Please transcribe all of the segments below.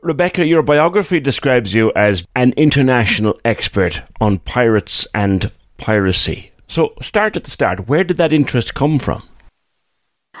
Rebecca, your biography describes you as an international expert on pirates and piracy. So, start at the start. Where did that interest come from?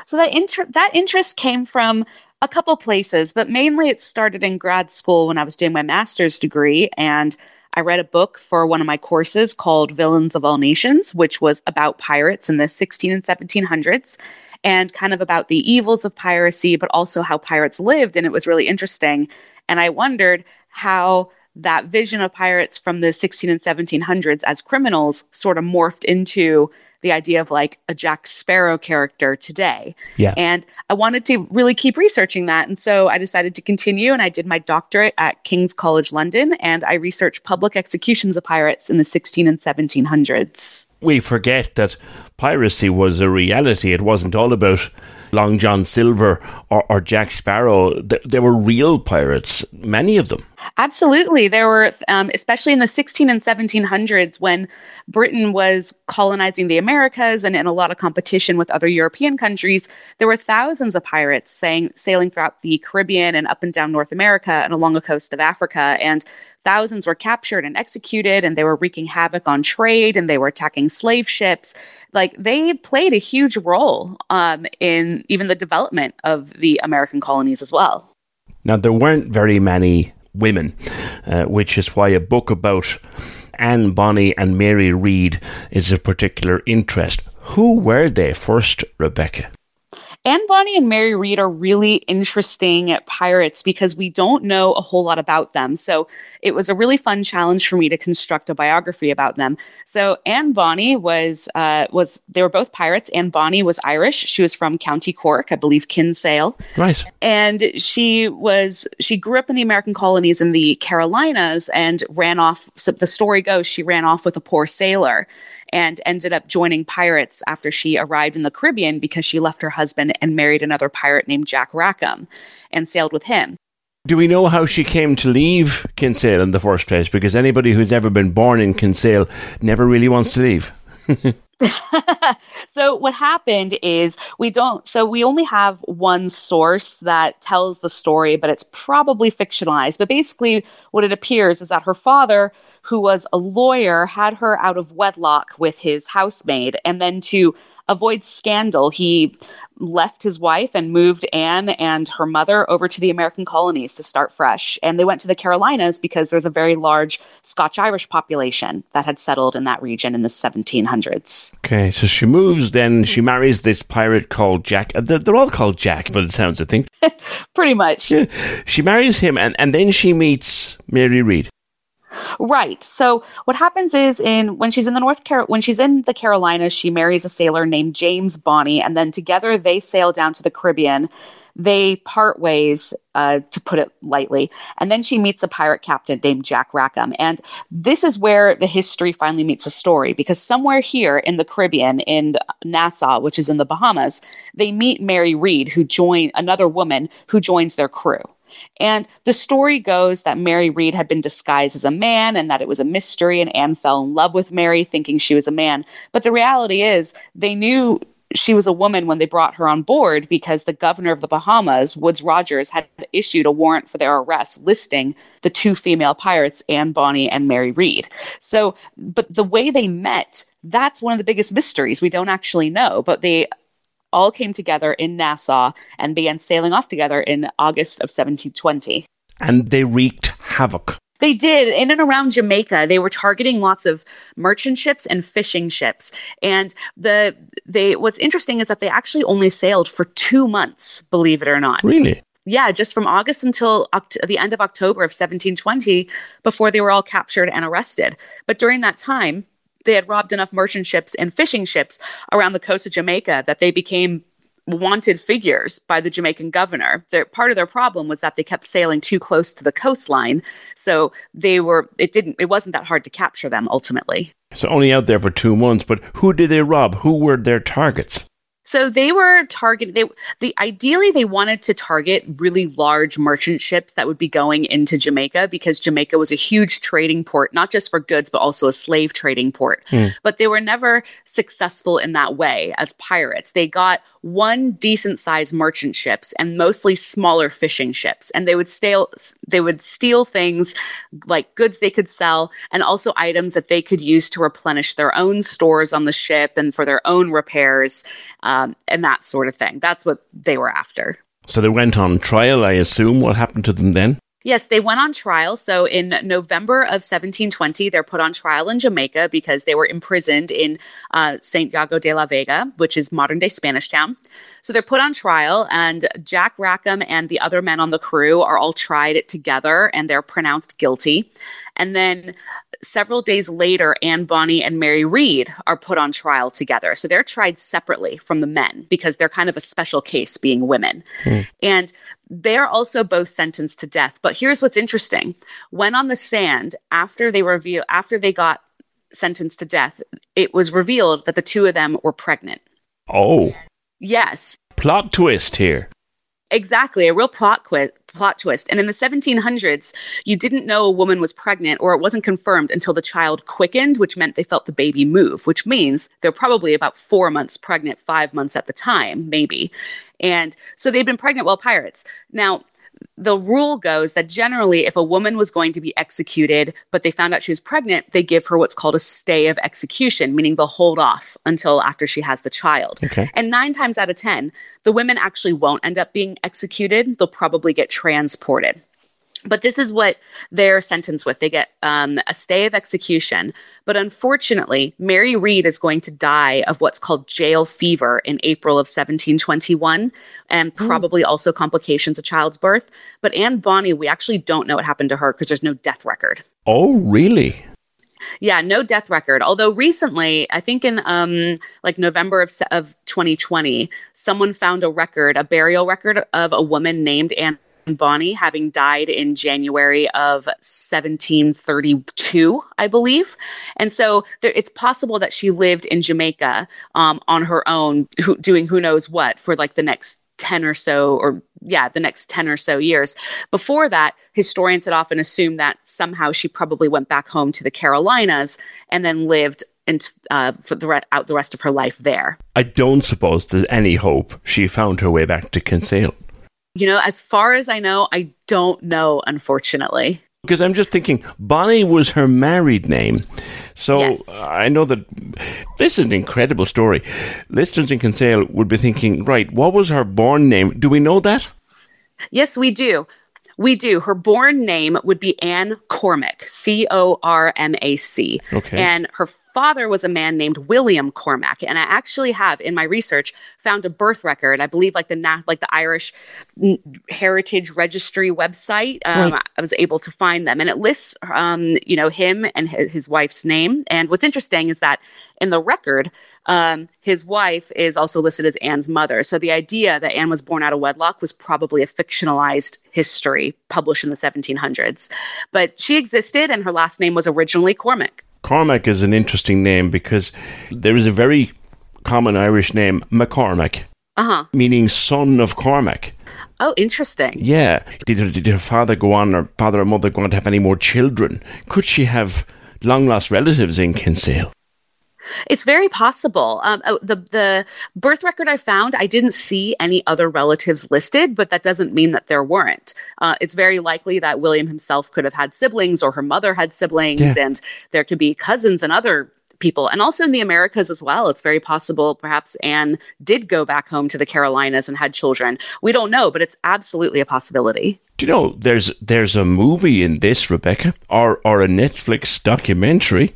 So that inter- that interest came from a couple places, but mainly it started in grad school when I was doing my master's degree and I read a book for one of my courses called Villains of All Nations, which was about pirates in the 16 and 1700s and kind of about the evils of piracy, but also how pirates lived. And it was really interesting. And I wondered how that vision of pirates from the 16 and 1700s as criminals sort of morphed into the idea of like a Jack Sparrow character today. Yeah. And I wanted to really keep researching that. And so I decided to continue and I did my doctorate at King's College London and I researched public executions of pirates in the 16 and 1700s. We forget that piracy was a reality. It wasn't all about Long John Silver or, or Jack Sparrow. There were real pirates, many of them. Absolutely. There were, um, especially in the 16 and 1700s, when Britain was colonizing the Americas and in a lot of competition with other European countries, there were thousands of pirates saying, sailing throughout the Caribbean and up and down North America and along the coast of Africa. And thousands were captured and executed, and they were wreaking havoc on trade and they were attacking slave ships. Like they played a huge role um, in even the development of the American colonies as well. Now, there weren't very many women, uh, which is why a book about Anne Bonny and Mary Read is of particular interest. Who were they first, Rebecca? Anne Bonny and Mary Read are really interesting pirates because we don't know a whole lot about them. So it was a really fun challenge for me to construct a biography about them. So Anne Bonny was uh, was they were both pirates. Anne Bonny was Irish. She was from County Cork, I believe Kinsale. Right. And she was she grew up in the American colonies in the Carolinas and ran off. So the story goes she ran off with a poor sailor and ended up joining pirates after she arrived in the Caribbean because she left her husband and married another pirate named Jack Rackham and sailed with him. Do we know how she came to leave Kinsale in the first place? Because anybody who's ever been born in Kinsale never really wants to leave. so what happened is we don't so we only have one source that tells the story but it's probably fictionalized but basically what it appears is that her father who was a lawyer had her out of wedlock with his housemaid and then to avoid scandal he left his wife and moved Anne and her mother over to the American colonies to start fresh. And they went to the Carolinas because there's a very large Scotch Irish population that had settled in that region in the 1700s. Okay, so she moves, then she marries this pirate called Jack. Uh, they're, all called Jack, but it sounds, I think. Pretty much. Yeah. She marries him, and, and then she meets Mary Read. Right. So what happens is in when she's in the North Car- when she's in the Carolinas, she marries a sailor named James Bonny, and then together they sail down to the Caribbean. They part ways, uh, to put it lightly, and then she meets a pirate captain named Jack Rackham. And this is where the history finally meets the story, because somewhere here in the Caribbean, in Nassau, which is in the Bahamas, they meet Mary Read, who join another woman who joins their crew. And the story goes that Mary Read had been disguised as a man and that it was a mystery, and Anne fell in love with Mary thinking she was a man. But the reality is, they knew she was a woman when they brought her on board because the governor of the Bahamas, Woodes Rogers, had issued a warrant for their arrest listing the two female pirates, Anne Bonny and Mary Read. So, but the way they met, that's one of the biggest mysteries. We don't actually know, but they all came together in Nassau and began sailing off together in August of 1720. And they wreaked havoc. They did in and around Jamaica. They were targeting lots of merchant ships and fishing ships. And the they what's interesting is that they actually only sailed for 2 months, believe it or not. Really? Yeah, just from August until Oct- the end of October of 1720 before they were all captured and arrested. But during that time, they had robbed enough merchant ships and fishing ships around the coast of Jamaica that they became wanted figures by the Jamaican governor. Their, part of their problem was that they kept sailing too close to the coastline, so they were it didn't it wasn't that hard to capture them ultimately. So only out there for two months, but who did they rob? Who were their targets? So they were targeted. They the ideally they wanted to target really large merchant ships that would be going into Jamaica because Jamaica was a huge trading port, not just for goods but also a slave trading port. Hmm. But they were never successful in that way as pirates. They got one decent sized merchant ships and mostly smaller fishing ships, and they would steal they would steal things like goods they could sell and also items that they could use to replenish their own stores on the ship and for their own repairs uh, um, and that sort of thing. That's what they were after. So they went on trial, I assume. What happened to them then? Yes, they went on trial. So in November of 1720, they're put on trial in Jamaica because they were imprisoned in uh, Santiago de la Vega, which is modern day Spanish Town. So they're put on trial, and Jack Rackham and the other men on the crew are all tried together and they're pronounced guilty. And then several days later, Anne Bonny and Mary Read are put on trial together. So they're tried separately from the men because they're kind of a special case being women. Hmm. And they're also both sentenced to death. But here's what's interesting. When on the stand, after they reveal after they got sentenced to death, it was revealed that the two of them were pregnant. Oh, Yes, plot twist here. Exactly, a real plot quit plot twist. And in the 1700s, you didn't know a woman was pregnant or it wasn't confirmed until the child quickened, which meant they felt the baby move, which means they're probably about 4 months pregnant, 5 months at the time, maybe. And so they'd been pregnant while pirates. Now, the rule goes that generally, if a woman was going to be executed, but they found out she was pregnant, they give her what's called a stay of execution, meaning they'll hold off until after she has the child. Okay. And nine times out of 10, the women actually won't end up being executed. They'll probably get transported. But this is what they're sentenced with. They get um, a stay of execution. But unfortunately, Mary Read is going to die of what's called jail fever in April of 1721, and probably also complications of child's birth. But Anne Bonny, we actually don't know what happened to her because there's no death record. Oh, really? Yeah, no death record. Although recently, I think in um like November of of 2020, someone found a record, a burial record of a woman named Anne Bonny having died in January of 1732, I believe. And so there, it's possible that she lived in Jamaica um, on her own, who, doing who knows what for like the next 10 or so, or yeah, the next 10 or so years. Before that, historians had often assumed that somehow she probably went back home to the Carolinas and then lived in, uh, for the re- out the rest of her life there. I don't suppose there's any hope she found her way back to Kinsale. You know, as far as I know, I don't know, unfortunately. Because I'm just thinking, Bonny was her married name. So Yes. Uh, I know that this is an incredible story. Listeners in Kinsale would be thinking, right, what was her born name? Do we know that? Yes, we do. We do. Her born name would be Anne Cormac, C O R M A C. Okay. And her father was a man named William Cormac. And I actually have in my research found a birth record. I believe like the like the Irish Heritage Registry website. Um, Right. I was able to find them, and it lists um, you know him and his wife's name. And what's interesting is that in the record, um, his wife is also listed as Anne's mother. So the idea that Anne was born out of wedlock was probably a fictionalized history published in the 1700s. But she existed, and her last name was originally Cormac. Cormac is an interesting name because there is a very common Irish name, McCormac, Uh huh. meaning son of Cormac. Oh, interesting. Yeah. Did, did her father go on, or father or mother go on to have any more children? Could she have long lost relatives in Kinsale? It's very possible. Um, uh, the the birth record I found, I didn't see any other relatives listed, but that doesn't mean that there weren't. Uh, it's very likely that William himself could have had siblings, or her mother had siblings, Yeah. and there could be cousins and other people. And also in the Americas as well. It's very possible perhaps Anne did go back home to the Carolinas and had children. We don't know, but it's absolutely a possibility. Do you know there's there's a movie in this, Rebecca, or or a Netflix documentary?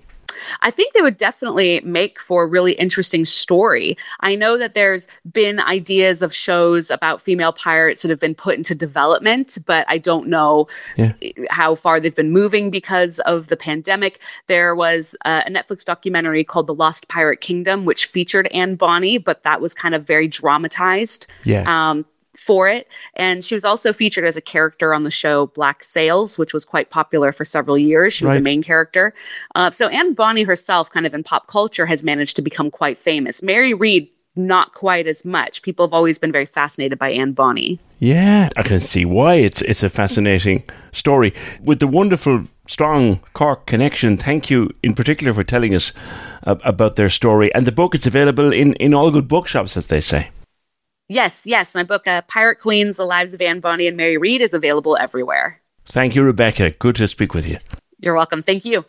I think they would definitely make for a really interesting story. I know that there's been ideas of shows about female pirates that have been put into development, but I don't know yeah. how far they've been moving because of the pandemic. There was uh, a Netflix documentary called The Lost Pirate Kingdom, which featured Anne Bonny, but that was kind of very dramatized. Yeah. Um, for it. And she was also featured as a character on the show Black Sails, which was quite popular for several years. She was right. a main character. Uh, so Anne Bonny herself, kind of in pop culture, has managed to become quite famous. Mary Read, not quite as much. People have always been very fascinated by Anne Bonny. Yeah, I can see why. It's it's a fascinating story with the wonderful, strong Cork connection. Thank you in particular for telling us uh, about their story. And the book is available in, in all good bookshops, as they say. Yes, yes. My book, uh, Pirate Queens The Lives of Anne Bonny and Mary Read, is available everywhere. Thank you, Rebecca. Good to speak with you. You're welcome. Thank you.